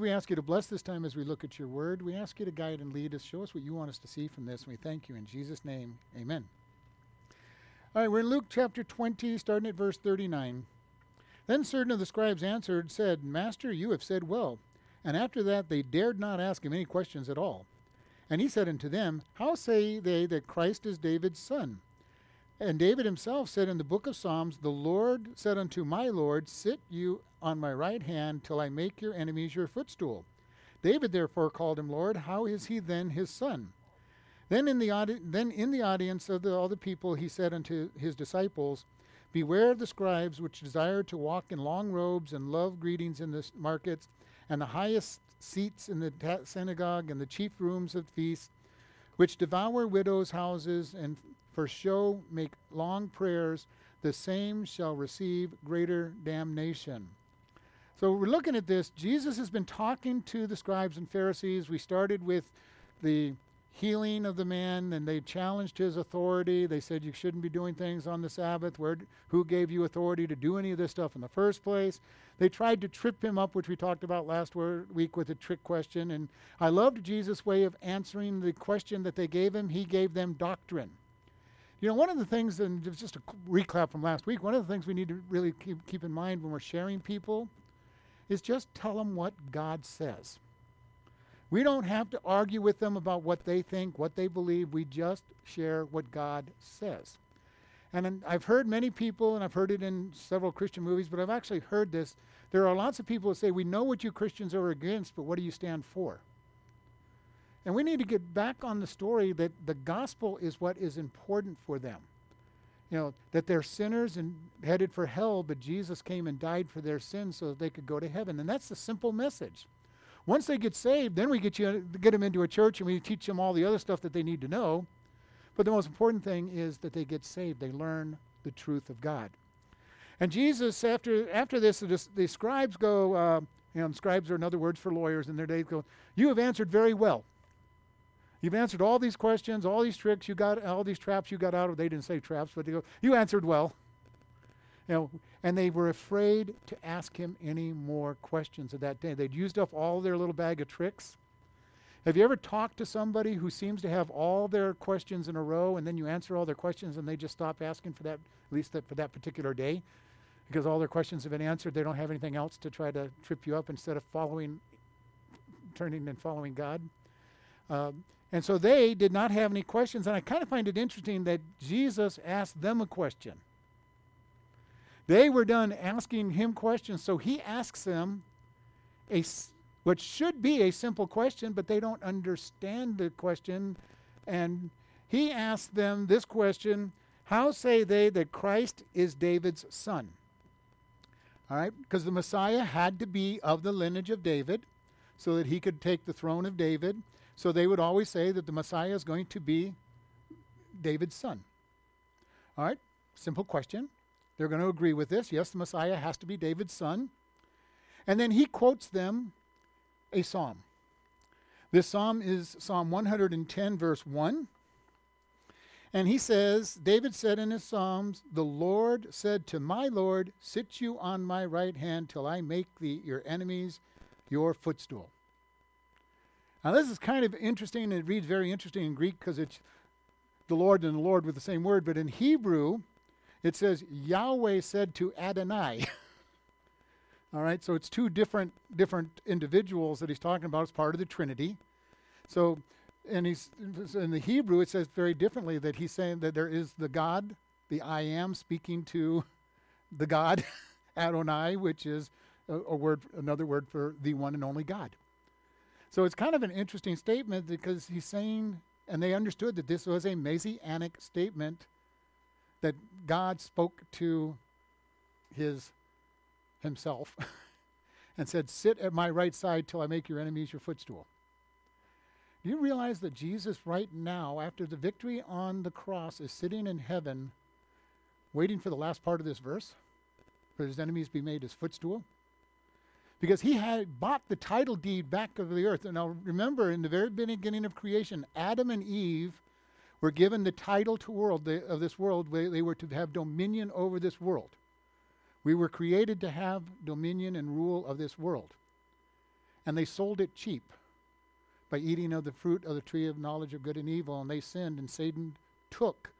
we ask you to bless this time as we look at your word. We ask you to guide and lead us. Show us what you want us to see from this. We thank you in Jesus' name. Amen. All right, we're in Luke chapter 20, starting at verse 39. Then certain of the scribes answered, said, Master, you have said well. And after that they dared not ask him any questions at all. And he said unto them, How say they that Christ is David's son? And David himself said in the book of Psalms, The Lord said unto my Lord, Sit you on my right hand till I make your enemies your footstool. David therefore called him Lord. How is he then his son? Then in the, audi- then in the audience of the, all the people he said unto his disciples, Beware of the scribes which desire to walk in long robes and love greetings in the markets and the highest seats in the ta- synagogue and the chief rooms of feasts, which devour widows' houses and for show make long prayers, the same shall receive greater damnation. So we're looking at this. Jesus has been talking to the scribes and Pharisees. We started with the healing of the man, and they challenged his authority. They said you shouldn't be doing things on the Sabbath. Where, who gave you authority to do any of this stuff in the first place? They tried to trip him up, which we talked about last week with a trick question. And I loved Jesus' way of answering the question that they gave him. He gave them doctrine. You know, one of the things, and just a recap from last week, one of the things we need to really keep, keep in mind when we're sharing people is just tell them what God says. We don't have to argue with them about what they think, what they believe. We just share what God says. And I've heard many people, and I've heard it in several Christian movies, but I've actually heard this. There are lots of people who say, We know what you Christians are against, but what do you stand for? And we need to get back on the story that the gospel is what is important for them. You know, that they're sinners and headed for hell, but Jesus came and died for their sins so that they could go to heaven. And that's the simple message. Once they get saved, then we get you get them into a church and we teach them all the other stuff that they need to know. But the most important thing is that they get saved. They learn the truth of God. And Jesus, after after this, the, scribes go. Uh, you know, scribes are another word for lawyers in their day. Go, you have answered very well. You've answered all these questions, all these tricks. You got all these traps you got out of. They didn't say traps, but they go, you answered well. You know, and they were afraid to ask him any more questions at that day. They'd used up all their little bag of tricks. Have you ever talked to somebody who seems to have all their questions in a row and then you answer all their questions and they just stop asking for that, at least that, for that particular day? Because all their questions have been answered. They don't have anything else to try to trip you up instead of following, turning and following God. Um, and so they did not have any questions. And I kind of find it interesting that Jesus asked them a question. They were done asking him questions, so he asks them a what should be a simple question, but they don't understand the question. And he asks them this question How say they that Christ is David's son? All right, because the Messiah had to be of the lineage of David so that he could take the throne of David. So they would always say that the Messiah is going to be David's son. All right, simple question. They're going to agree with this. Yes, the Messiah has to be David's son. And then he quotes them a psalm. This psalm is Psalm 110, verse 1. And he says, David said in his Psalms, The Lord said to my Lord, Sit you on my right hand till I make the, your enemies your footstool. Now, this is kind of interesting. It reads very interesting in Greek because it's the Lord and the Lord with the same word. But in Hebrew, it says Yahweh said to Adonai. All right, so it's two different different individuals that he's talking about as part of the Trinity. So, and he's in the Hebrew it says very differently that he's saying that there is the God, the I am, speaking to the God, Adonai, which is a, a word, another word for the one and only God. So it's kind of an interesting statement because he's saying, and they understood that this was a messianic statement that God spoke to his himself and said, Sit at my right side till I make your enemies your footstool. Do you realize that Jesus, right now, after the victory on the cross, is sitting in heaven waiting for the last part of this verse? For his enemies be made his footstool? Because he had bought the title deed back of the earth. And now remember, in the very beginning of creation, Adam and Eve were given the title to world they, of this world. They, they were to have dominion over this world. We were created to have dominion and rule of this world. and they sold it cheap by eating of the fruit of the tree of knowledge of good and evil, and they sinned, and Satan took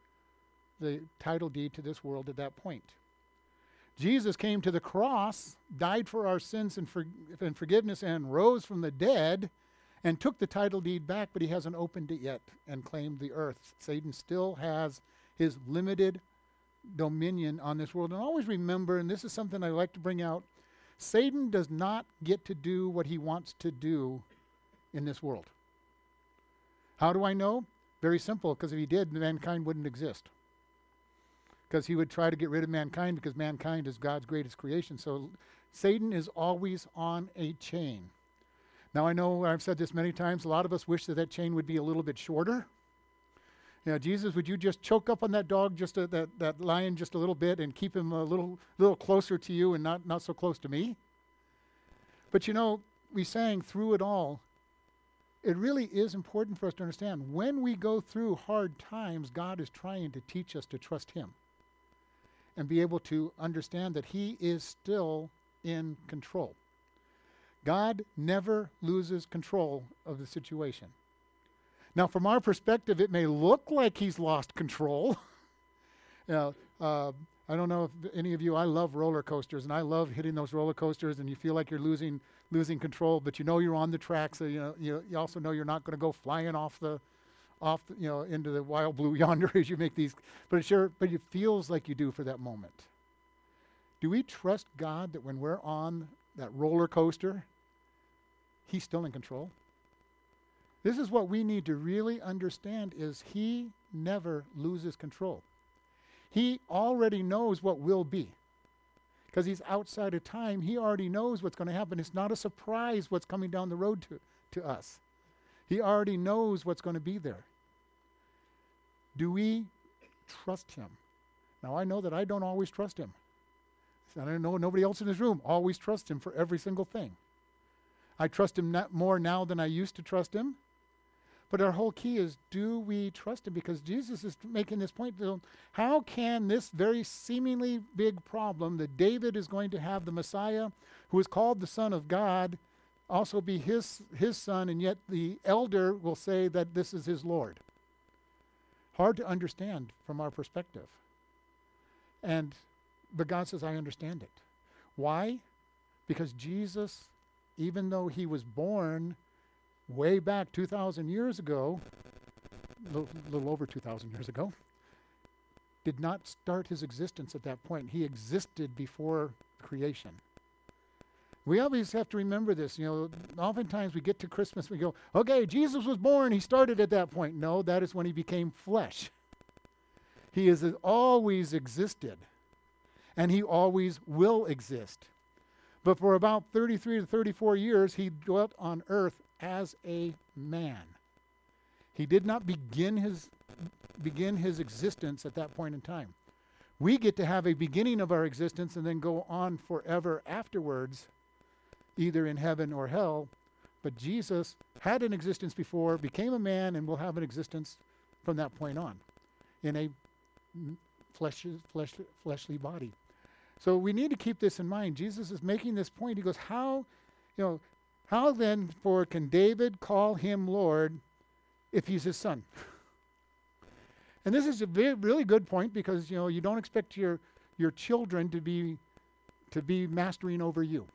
the title deed to this world at that point. Jesus came to the cross, died for our sins and, for, and forgiveness, and rose from the dead and took the title deed back, but he hasn't opened it yet and claimed the earth. Satan still has his limited dominion on this world. And always remember, and this is something I like to bring out Satan does not get to do what he wants to do in this world. How do I know? Very simple, because if he did, mankind wouldn't exist. Because he would try to get rid of mankind because mankind is God's greatest creation. So Satan is always on a chain. Now, I know I've said this many times, a lot of us wish that that chain would be a little bit shorter. Know, Jesus, would you just choke up on that dog, just a, that, that lion, just a little bit, and keep him a little, little closer to you and not, not so close to me? But you know, we sang through it all. It really is important for us to understand when we go through hard times, God is trying to teach us to trust Him and be able to understand that He is still in control. God never loses control of the situation. Now, from our perspective, it may look like he's lost control. you know, uh, I don't know if any of you, I love roller coasters and I love hitting those roller coasters and you feel like you're losing losing control, but you know you're on the track, so you know you, you also know you're not going to go flying off the off the, you know into the wild blue yonder as you make these but it sure but it feels like you do for that moment. Do we trust God that when we're on that roller coaster he's still in control. This is what we need to really understand is he never loses control. He already knows what will be. Because he's outside of time, he already knows what's going to happen. It's not a surprise what's coming down the road to, to us. He already knows what's going to be there. Do we trust him? Now, I know that I don't always trust him. I don't know nobody else in this room always trusts him for every single thing. I trust him more now than I used to trust him. But our whole key is do we trust him? Because Jesus is making this point. How can this very seemingly big problem that David is going to have the Messiah, who is called the Son of God, also be his, his son, and yet the elder will say that this is his Lord? Hard to understand from our perspective. And but God says, I understand it. Why? Because Jesus even though he was born way back 2,000 years ago, a little, little over 2,000 years ago, did not start his existence at that point. He existed before creation. We always have to remember this. You know, oftentimes we get to Christmas, we go, okay, Jesus was born, he started at that point. No, that is when he became flesh. He has always existed, and he always will exist. But for about 33 to 34 years, he dwelt on earth as a man. He did not begin his, begin his existence at that point in time. We get to have a beginning of our existence and then go on forever afterwards, either in heaven or hell. But Jesus had an existence before, became a man, and will have an existence from that point on in a flesh, flesh, fleshly body. So we need to keep this in mind. Jesus is making this point. He goes, How, you know, how then for can David call him Lord if he's his son? and this is a really good point because you know you don't expect your your children to be to be mastering over you.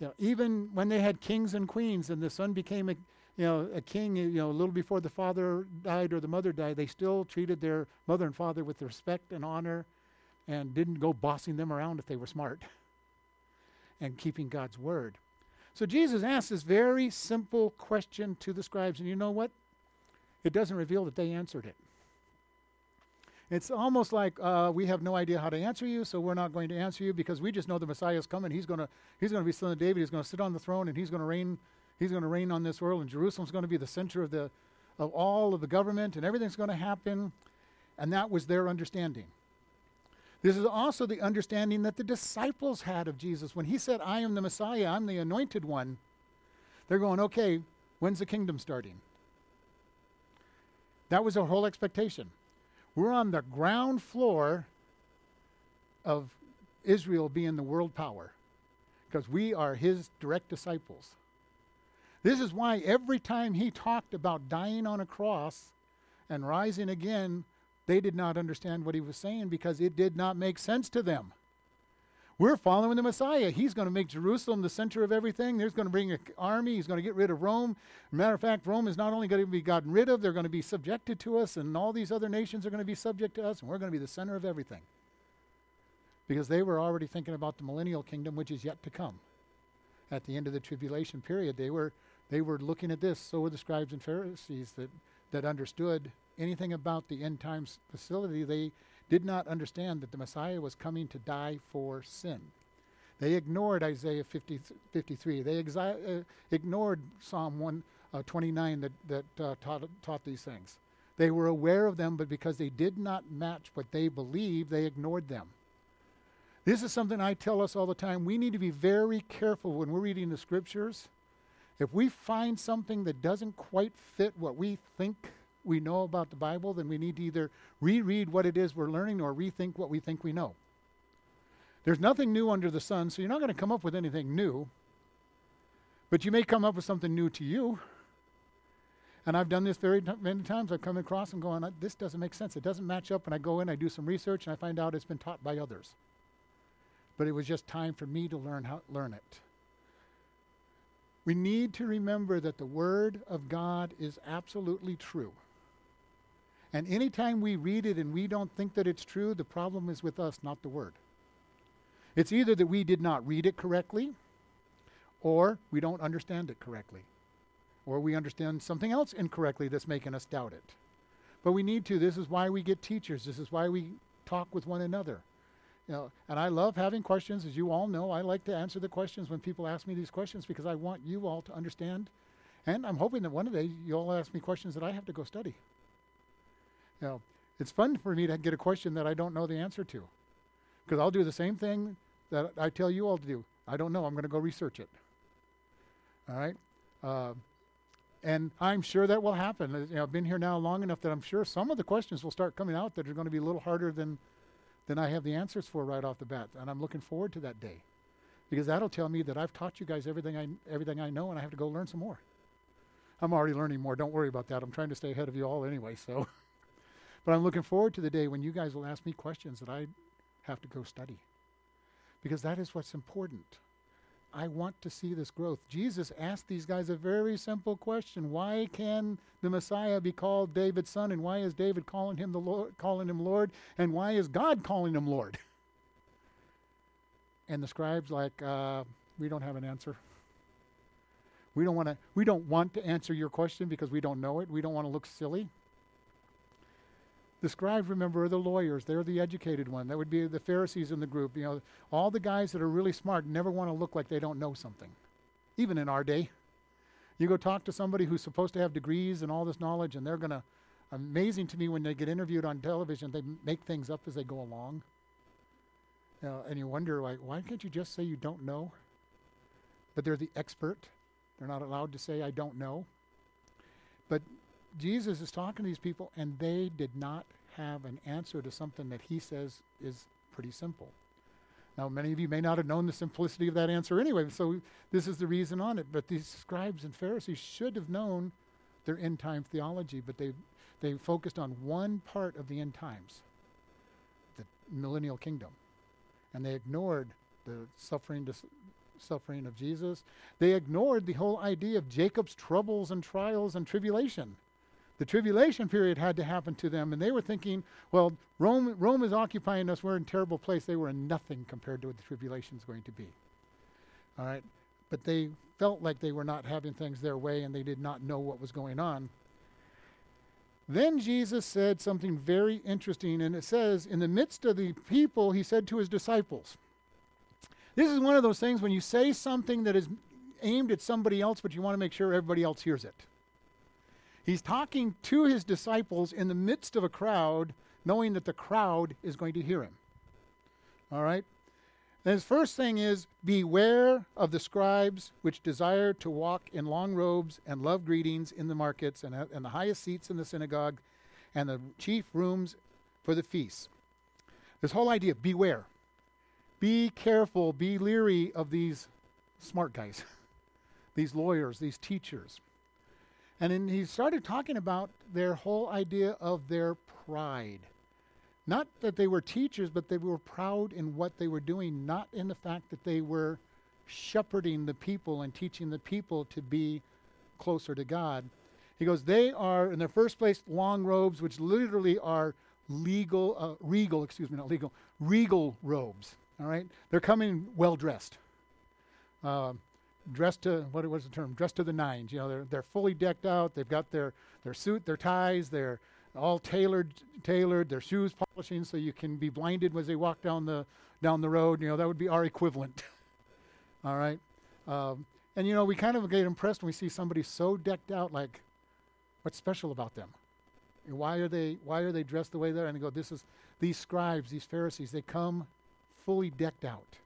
You know, even when they had kings and queens and the son became a you know a king you know a little before the father died or the mother died, they still treated their mother and father with respect and honor and didn't go bossing them around if they were smart and keeping God's word. So Jesus asked this very simple question to the scribes, and you know what? It doesn't reveal that they answered it. It's almost like uh, we have no idea how to answer you, so we're not going to answer you because we just know the Messiah is coming. He's going to he's going to be son of David. He's going to sit on the throne, and he's going to reign. He's going to reign on this world, and Jerusalem's going to be the center of the of all of the government, and everything's going to happen. And that was their understanding. This is also the understanding that the disciples had of Jesus. When he said, I am the Messiah, I'm the anointed one, they're going, okay, when's the kingdom starting? That was our whole expectation. We're on the ground floor of Israel being the world power because we are his direct disciples. This is why every time he talked about dying on a cross and rising again, they did not understand what he was saying because it did not make sense to them. We're following the Messiah. He's going to make Jerusalem the center of everything. There's going to bring an army. He's going to get rid of Rome. Matter of fact, Rome is not only going to be gotten rid of, they're going to be subjected to us, and all these other nations are going to be subject to us, and we're going to be the center of everything. Because they were already thinking about the millennial kingdom, which is yet to come. At the end of the tribulation period, they were they were looking at this. So were the scribes and Pharisees that that understood anything about the end times facility. They did not understand that the Messiah was coming to die for sin. They ignored Isaiah 50, 53. They exi- uh, ignored Psalm 129 uh, that, that uh, taught, taught these things. They were aware of them, but because they did not match what they believed, they ignored them. This is something I tell us all the time. We need to be very careful when we're reading the scriptures. If we find something that doesn't quite fit what we think we know about the Bible, then we need to either reread what it is we're learning or rethink what we think we know. There's nothing new under the sun, so you're not going to come up with anything new. But you may come up with something new to you. And I've done this very t- many times. I've come across and going, uh, this doesn't make sense. It doesn't match up. And I go in, I do some research, and I find out it's been taught by others. But it was just time for me to learn how learn it. We need to remember that the Word of God is absolutely true. And anytime we read it and we don't think that it's true, the problem is with us, not the Word. It's either that we did not read it correctly, or we don't understand it correctly, or we understand something else incorrectly that's making us doubt it. But we need to. This is why we get teachers. This is why we talk with one another. You know, and I love having questions, as you all know. I like to answer the questions when people ask me these questions because I want you all to understand. And I'm hoping that one day you'll ask me questions that I have to go study. You know, it's fun for me to get a question that I don't know the answer to. Because I'll do the same thing that I tell you all to do. I don't know. I'm going to go research it. All right? Uh, and I'm sure that will happen. You know, I've been here now long enough that I'm sure some of the questions will start coming out that are going to be a little harder than, than I have the answers for right off the bat. And I'm looking forward to that day. Because that'll tell me that I've taught you guys everything I, everything I know and I have to go learn some more. I'm already learning more. Don't worry about that. I'm trying to stay ahead of you all anyway, so. But I'm looking forward to the day when you guys will ask me questions that I have to go study. Because that is what's important. I want to see this growth. Jesus asked these guys a very simple question. Why can the Messiah be called David's son? And why is David calling him the Lord calling him Lord? And why is God calling him Lord? And the scribes like, uh, we don't have an answer. We don't want to we don't want to answer your question because we don't know it. We don't want to look silly. The scribes, remember, are the lawyers. They're the educated one. That would be the Pharisees in the group. You know, all the guys that are really smart never want to look like they don't know something, even in our day. You go talk to somebody who's supposed to have degrees and all this knowledge, and they're going to, amazing to me when they get interviewed on television, they make things up as they go along. You know, and you wonder, like, why can't you just say you don't know? But they're the expert. They're not allowed to say, I don't know. But Jesus is talking to these people, and they did not have an answer to something that he says is pretty simple. Now, many of you may not have known the simplicity of that answer anyway, so this is the reason on it. But these scribes and Pharisees should have known their end time theology, but they, they focused on one part of the end times the millennial kingdom. And they ignored the suffering, suffering of Jesus. They ignored the whole idea of Jacob's troubles and trials and tribulation the tribulation period had to happen to them, and they were thinking, well, Rome, Rome is occupying us. We're in a terrible place. They were in nothing compared to what the tribulation is going to be. All right? But they felt like they were not having things their way, and they did not know what was going on. Then Jesus said something very interesting, and it says, In the midst of the people, he said to his disciples, This is one of those things when you say something that is aimed at somebody else, but you want to make sure everybody else hears it. He's talking to his disciples in the midst of a crowd, knowing that the crowd is going to hear him. All right? And his first thing is beware of the scribes which desire to walk in long robes and love greetings in the markets and, and the highest seats in the synagogue and the chief rooms for the feasts. This whole idea beware. Be careful, be leery of these smart guys. these lawyers, these teachers. And then he started talking about their whole idea of their pride. Not that they were teachers, but they were proud in what they were doing, not in the fact that they were shepherding the people and teaching the people to be closer to God. He goes, they are, in their first place, long robes, which literally are legal, uh, regal, excuse me, not legal, regal robes. All right? They're coming well dressed. Uh, dressed to, what was the term? Dressed to the nines. You know, they're, they're fully decked out. They've got their, their suit, their ties, they're all tailored, tailored, their shoes polishing so you can be blinded as they walk down the, down the road. You know, that would be our equivalent. All right? Um, and you know, we kind of get impressed when we see somebody so decked out, like, what's special about them? Why are they why are they dressed the way they are? And they go, this is these scribes, these Pharisees, they come fully decked out.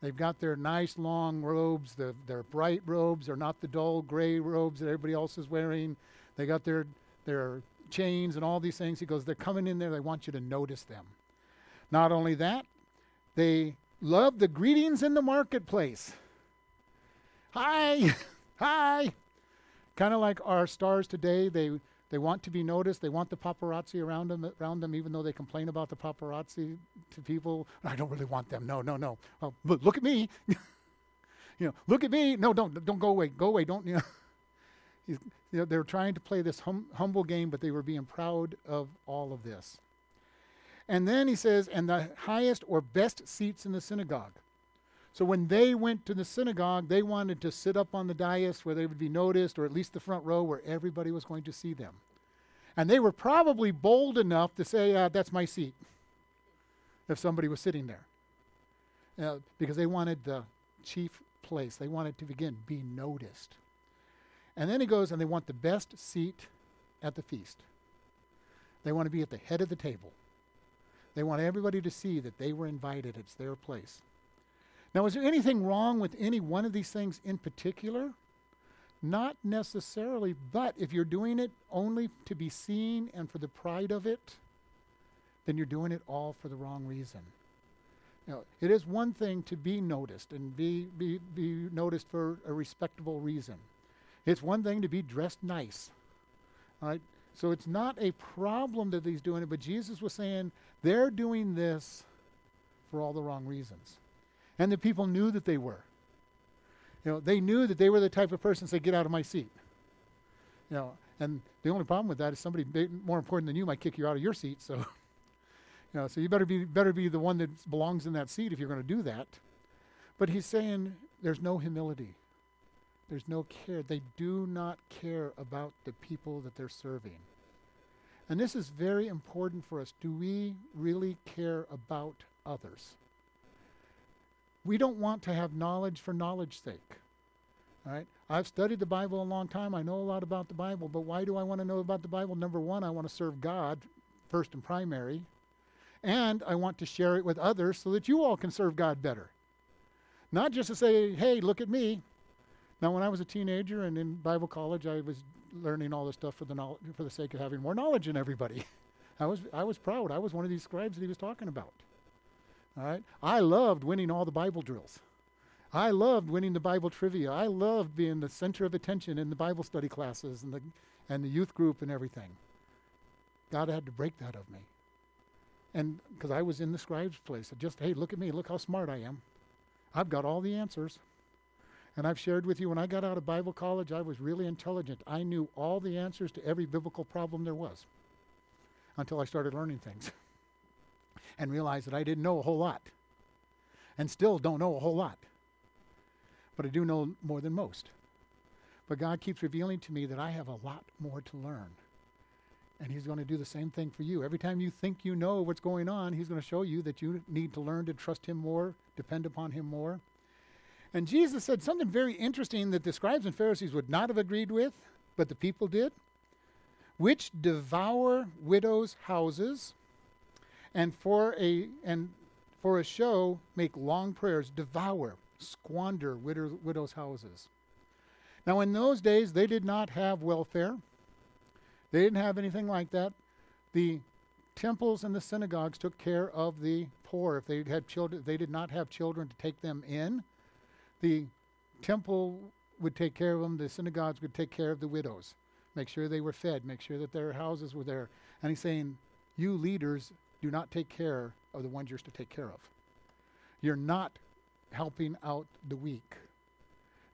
They've got their nice long robes, the, their bright robes. They're not the dull gray robes that everybody else is wearing. They got their their chains and all these things. He goes, they're coming in there. They want you to notice them. Not only that, they love the greetings in the marketplace. Hi, hi. Kind of like our stars today, they they want to be noticed. They want the paparazzi around them, around them, even though they complain about the paparazzi to people. I don't really want them. No, no, no. Oh, look, look at me. you know, look at me. No, don't, don't go away. Go away. Don't. You know. you know, they were trying to play this hum, humble game, but they were being proud of all of this. And then he says, and the highest or best seats in the synagogue. So when they went to the synagogue, they wanted to sit up on the dais where they would be noticed, or at least the front row where everybody was going to see them. And they were probably bold enough to say, uh, That's my seat, if somebody was sitting there. Uh, because they wanted the chief place. They wanted to, begin be noticed. And then he goes, and they want the best seat at the feast. They want to be at the head of the table. They want everybody to see that they were invited. It's their place. Now, is there anything wrong with any one of these things in particular? Not necessarily, but if you're doing it only to be seen and for the pride of it, then you're doing it all for the wrong reason. Now, it is one thing to be noticed and be, be, be noticed for a respectable reason. It's one thing to be dressed nice. Right? So it's not a problem that he's doing it, but Jesus was saying they're doing this for all the wrong reasons. And the people knew that they were. You know, they knew that they were the type of person to say, get out of my seat. You know, and the only problem with that is somebody more important than you might kick you out of your seat. So, you know, so you better be better be the one that belongs in that seat if you're going to do that. But he's saying there's no humility. There's no care. They do not care about the people that they're serving. And this is very important for us. Do we really care about others? We don't want to have knowledge for knowledge's sake. Right? I've studied the Bible a long time. I know a lot about the Bible, but why do I want to know about the Bible? Number one, I want to serve God first and primary, and I want to share it with others so that you all can serve God better. Not just to say, hey, look at me. Now, when I was a teenager and in Bible college, I was learning all this stuff for the, no- for the sake of having more knowledge than everybody. I was, I was proud. I was one of these scribes that he was talking about. All right? I loved winning all the Bible drills. I loved winning the Bible trivia. I loved being the center of attention in the Bible study classes and the, and the youth group and everything. God had to break that of me. And because I was in the scribe's place, just, hey, look at me, look how smart I am. I've got all the answers. And I've shared with you when I got out of Bible college, I was really intelligent. I knew all the answers to every biblical problem there was until I started learning things and realized that I didn't know a whole lot and still don't know a whole lot. But I do know more than most. But God keeps revealing to me that I have a lot more to learn. And He's going to do the same thing for you. Every time you think you know what's going on, He's going to show you that you need to learn to trust Him more, depend upon Him more. And Jesus said something very interesting that the scribes and Pharisees would not have agreed with, but the people did. Which devour widows' houses, and for a and for a show make long prayers, devour, squander widow, widows' houses. Now, in those days, they did not have welfare. They didn't have anything like that. The temples and the synagogues took care of the poor. If they had children, they did not have children to take them in the temple would take care of them, the synagogues would take care of the widows, make sure they were fed, make sure that their houses were there. And he's saying, You leaders do not take care of the ones you're to take care of. You're not helping out the weak.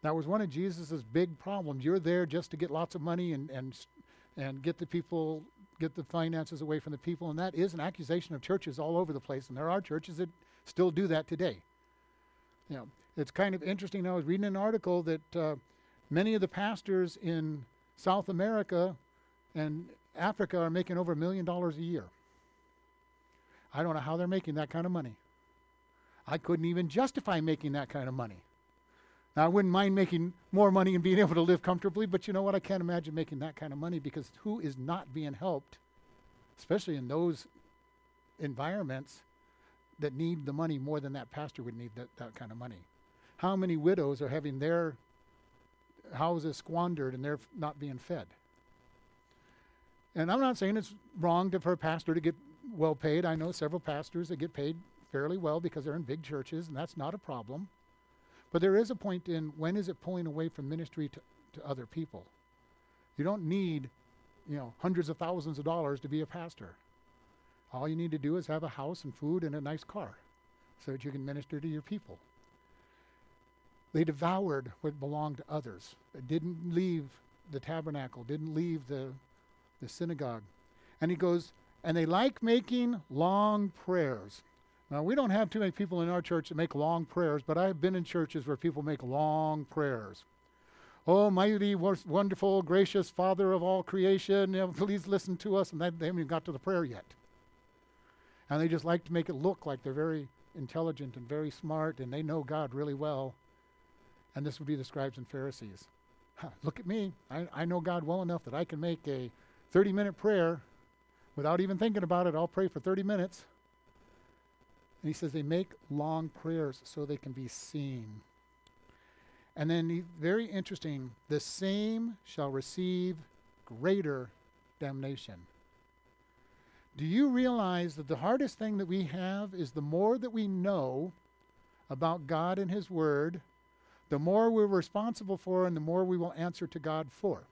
That was one of Jesus' big problems. You're there just to get lots of money and, and, and get the people, get the finances away from the people. And that is an accusation of churches all over the place. And there are churches that still do that today. You know, it's kind of interesting. I was reading an article that uh, many of the pastors in South America and Africa are making over a million dollars a year. I don't know how they're making that kind of money. I couldn't even justify making that kind of money. Now, I wouldn't mind making more money and being able to live comfortably, but you know what? I can't imagine making that kind of money because who is not being helped, especially in those environments that need the money more than that pastor would need that, that kind of money? How many widows are having their houses squandered and they're not being fed? And I'm not saying it's wrong for a pastor to get well paid. I know several pastors that get paid fairly well because they're in big churches, and that's not a problem. But there is a point in when is it pulling away from ministry to, to other people? You don't need, you know, hundreds of thousands of dollars to be a pastor. All you need to do is have a house and food and a nice car so that you can minister to your people. They devoured what belonged to others. It didn't leave the tabernacle, didn't leave the, the synagogue. And he goes, and they like making long prayers. Now, we don't have too many people in our church that make long prayers, but I've been in churches where people make long prayers. Oh, mighty, wonderful, gracious Father of all creation, please listen to us. And they, they haven't even got to the prayer yet. And they just like to make it look like they're very intelligent and very smart and they know God really well. And this would be the scribes and Pharisees. Huh, look at me. I, I know God well enough that I can make a 30 minute prayer without even thinking about it. I'll pray for 30 minutes. And he says they make long prayers so they can be seen. And then, he, very interesting, the same shall receive greater damnation. Do you realize that the hardest thing that we have is the more that we know about God and His Word, the more we're responsible for and the more we will answer to God for.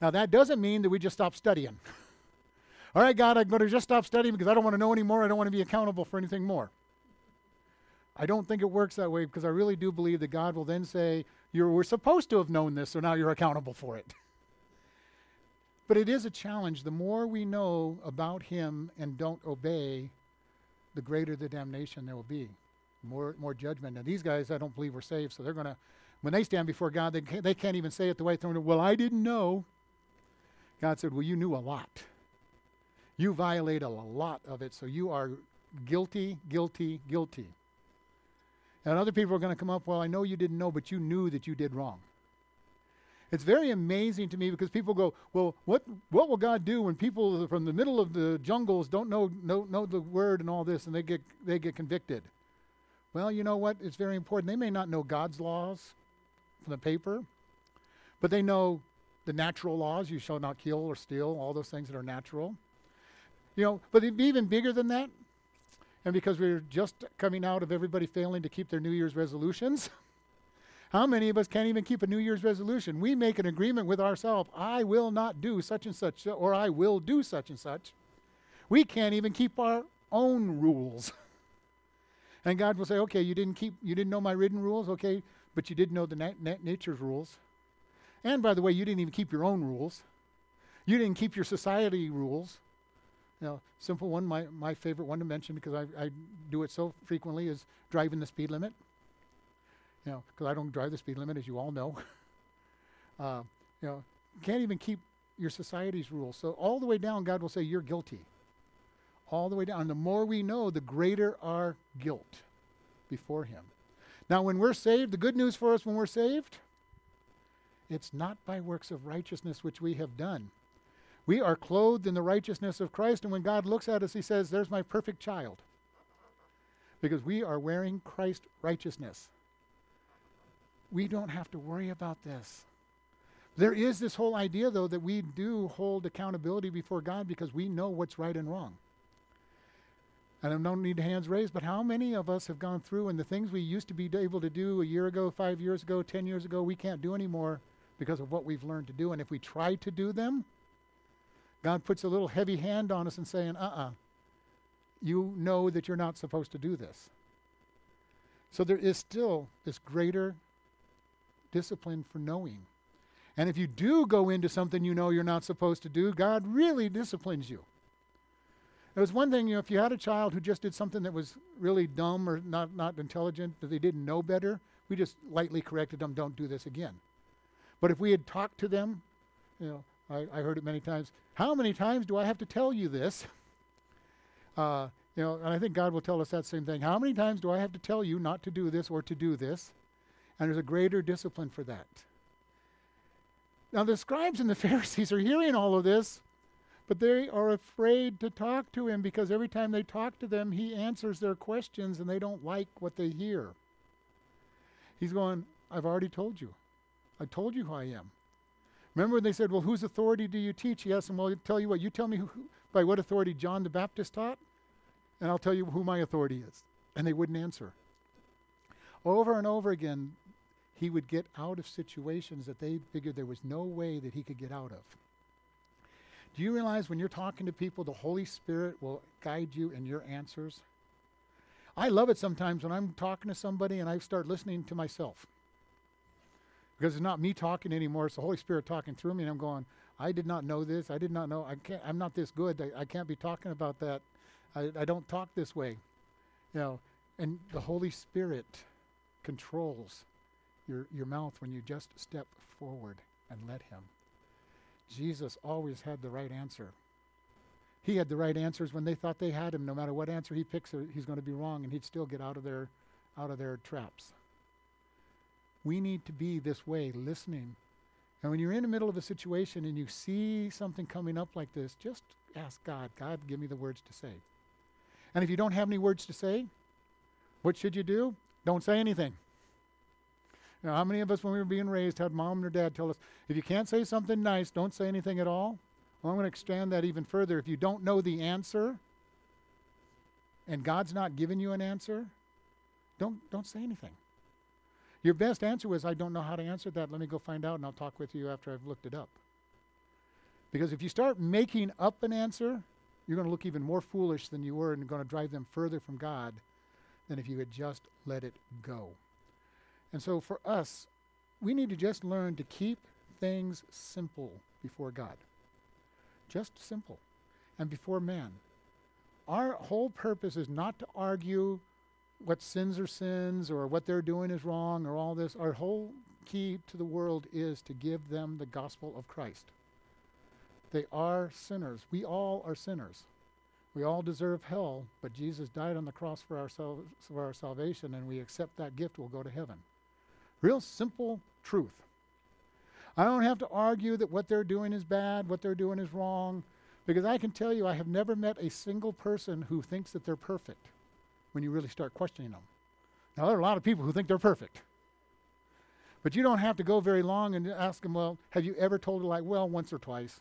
Now, that doesn't mean that we just stop studying. All right, God, I'm going to just stop studying because I don't want to know anymore. I don't want to be accountable for anything more. I don't think it works that way because I really do believe that God will then say, You were supposed to have known this, so now you're accountable for it. but it is a challenge. The more we know about Him and don't obey, the greater the damnation there will be. More, more judgment. And these guys, I don't believe, were saved, so they're going to, when they stand before God, they can't, they can't even say it the way they're Well, I didn't know. God said, Well, you knew a lot. You violate a lot of it, so you are guilty, guilty, guilty. And other people are going to come up, well, I know you didn't know, but you knew that you did wrong. It's very amazing to me because people go, well, what, what will God do when people from the middle of the jungles don't know, know, know the word and all this and they get, they get convicted? Well, you know what? It's very important. They may not know God's laws from the paper, but they know the natural laws you shall not kill or steal, all those things that are natural. You know, but it'd be even bigger than that. And because we're just coming out of everybody failing to keep their New Year's resolutions, how many of us can't even keep a New Year's resolution? We make an agreement with ourselves I will not do such and such, or I will do such and such. We can't even keep our own rules. and God will say, okay, you didn't keep, you didn't know my written rules, okay, but you did know the nat- nature's rules. And by the way, you didn't even keep your own rules. You didn't keep your society rules. Know, simple one, my, my favorite one to mention because I, I do it so frequently is driving the speed limit. You know, because I don't drive the speed limit, as you all know. uh, you know, can't even keep your society's rules. So all the way down, God will say, you're guilty. All the way down. And the more we know, the greater our guilt before Him. Now, when we're saved, the good news for us when we're saved, it's not by works of righteousness which we have done. We are clothed in the righteousness of Christ, and when God looks at us, He says, There's my perfect child. Because we are wearing Christ righteousness. We don't have to worry about this. There is this whole idea, though, that we do hold accountability before God because we know what's right and wrong. And I don't need hands raised, but how many of us have gone through and the things we used to be able to do a year ago, five years ago, ten years ago, we can't do anymore because of what we've learned to do. And if we try to do them, God puts a little heavy hand on us and saying, uh uh-uh, uh, you know that you're not supposed to do this. So there is still this greater discipline for knowing. And if you do go into something you know you're not supposed to do, God really disciplines you. It was one thing, you know, if you had a child who just did something that was really dumb or not, not intelligent, that they didn't know better, we just lightly corrected them, don't do this again. But if we had talked to them, you know, I, I heard it many times, how many times do I have to tell you this? Uh, you know, and I think God will tell us that same thing. How many times do I have to tell you not to do this or to do this? And there's a greater discipline for that. Now, the scribes and the Pharisees are hearing all of this, but they are afraid to talk to him because every time they talk to them, he answers their questions and they don't like what they hear. He's going, I've already told you. I told you who I am. Remember when they said, Well, whose authority do you teach? He asked them, Well, tell you what, you tell me who, by what authority John the Baptist taught, and I'll tell you who my authority is. And they wouldn't answer. Over and over again, he would get out of situations that they figured there was no way that he could get out of. Do you realize when you're talking to people, the Holy Spirit will guide you in your answers? I love it sometimes when I'm talking to somebody and I start listening to myself. Because it's not me talking anymore, it's the Holy Spirit talking through me, and I'm going, I did not know this. I did not know. I can't, I'm not this good. I, I can't be talking about that. I, I don't talk this way. You know, and the Holy Spirit controls your, your mouth when you just step forward and let Him. Jesus always had the right answer. He had the right answers when they thought they had him. No matter what answer he picks, uh, he's going to be wrong, and he'd still get out of their, out of their traps. We need to be this way, listening. And when you're in the middle of a situation and you see something coming up like this, just ask God, God, give me the words to say. And if you don't have any words to say, what should you do? Don't say anything. Now, how many of us, when we were being raised, had mom or dad tell us, if you can't say something nice, don't say anything at all? Well, I'm going to expand that even further. If you don't know the answer, and God's not giving you an answer, don't, don't say anything. Your best answer was, I don't know how to answer that. Let me go find out, and I'll talk with you after I've looked it up. Because if you start making up an answer, you're going to look even more foolish than you were and going to drive them further from God than if you had just let it go. And so for us, we need to just learn to keep things simple before God. Just simple. And before man. Our whole purpose is not to argue what sins are sins or what they're doing is wrong or all this. Our whole key to the world is to give them the gospel of Christ. They are sinners. We all are sinners. We all deserve hell, but Jesus died on the cross for our, sal- for our salvation, and we accept that gift, we'll go to heaven. Real simple truth. I don't have to argue that what they're doing is bad, what they're doing is wrong, because I can tell you I have never met a single person who thinks that they're perfect when you really start questioning them. Now, there are a lot of people who think they're perfect. But you don't have to go very long and ask them, well, have you ever told a lie? Well, once or twice.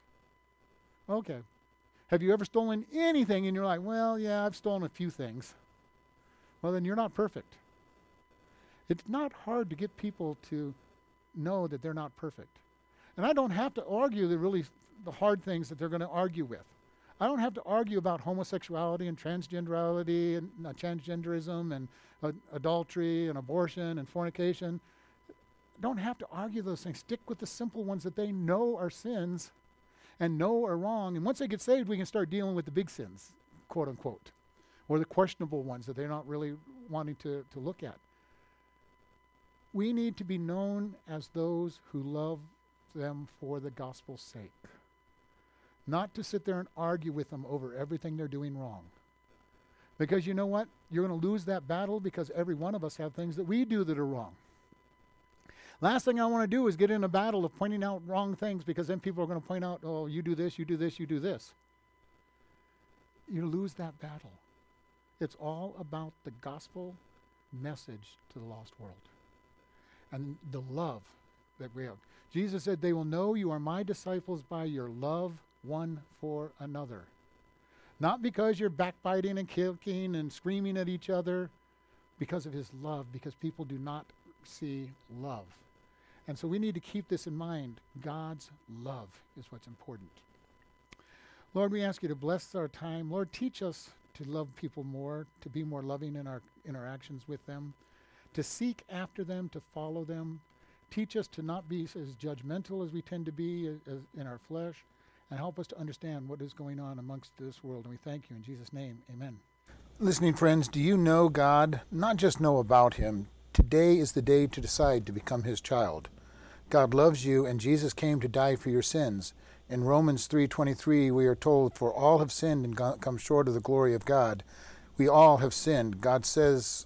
Okay. Have you ever stolen anything and you're like, well, yeah, I've stolen a few things? Well, then you're not perfect. It's not hard to get people to know that they're not perfect. And I don't have to argue the really the hard things that they're going to argue with. I don't have to argue about homosexuality and transgenderality and uh, transgenderism and uh, adultery and abortion and fornication. Don't have to argue those things. Stick with the simple ones that they know are sins and know are wrong. And once they get saved, we can start dealing with the big sins, quote unquote, or the questionable ones that they're not really wanting to, to look at. We need to be known as those who love them for the gospel's sake. Not to sit there and argue with them over everything they're doing wrong. Because you know what? You're going to lose that battle because every one of us have things that we do that are wrong. Last thing I want to do is get in a battle of pointing out wrong things because then people are going to point out, oh, you do this, you do this, you do this. You lose that battle. It's all about the gospel message to the lost world and the love that we have. Jesus said, They will know you are my disciples by your love one for another. Not because you're backbiting and kicking and screaming at each other, because of his love, because people do not see love. And so we need to keep this in mind. God's love is what's important. Lord, we ask you to bless our time. Lord, teach us to love people more, to be more loving in our interactions with them, to seek after them, to follow them. Teach us to not be as judgmental as we tend to be as, as in our flesh, and help us to understand what is going on amongst this world. And we thank you in Jesus' name. Amen. Listening friends, do you know God? Not just know about Him. Today is the day to decide to become His child. God loves you, and Jesus came to die for your sins. In Romans 3:23, we are told, "For all have sinned and come short of the glory of God." We all have sinned. God says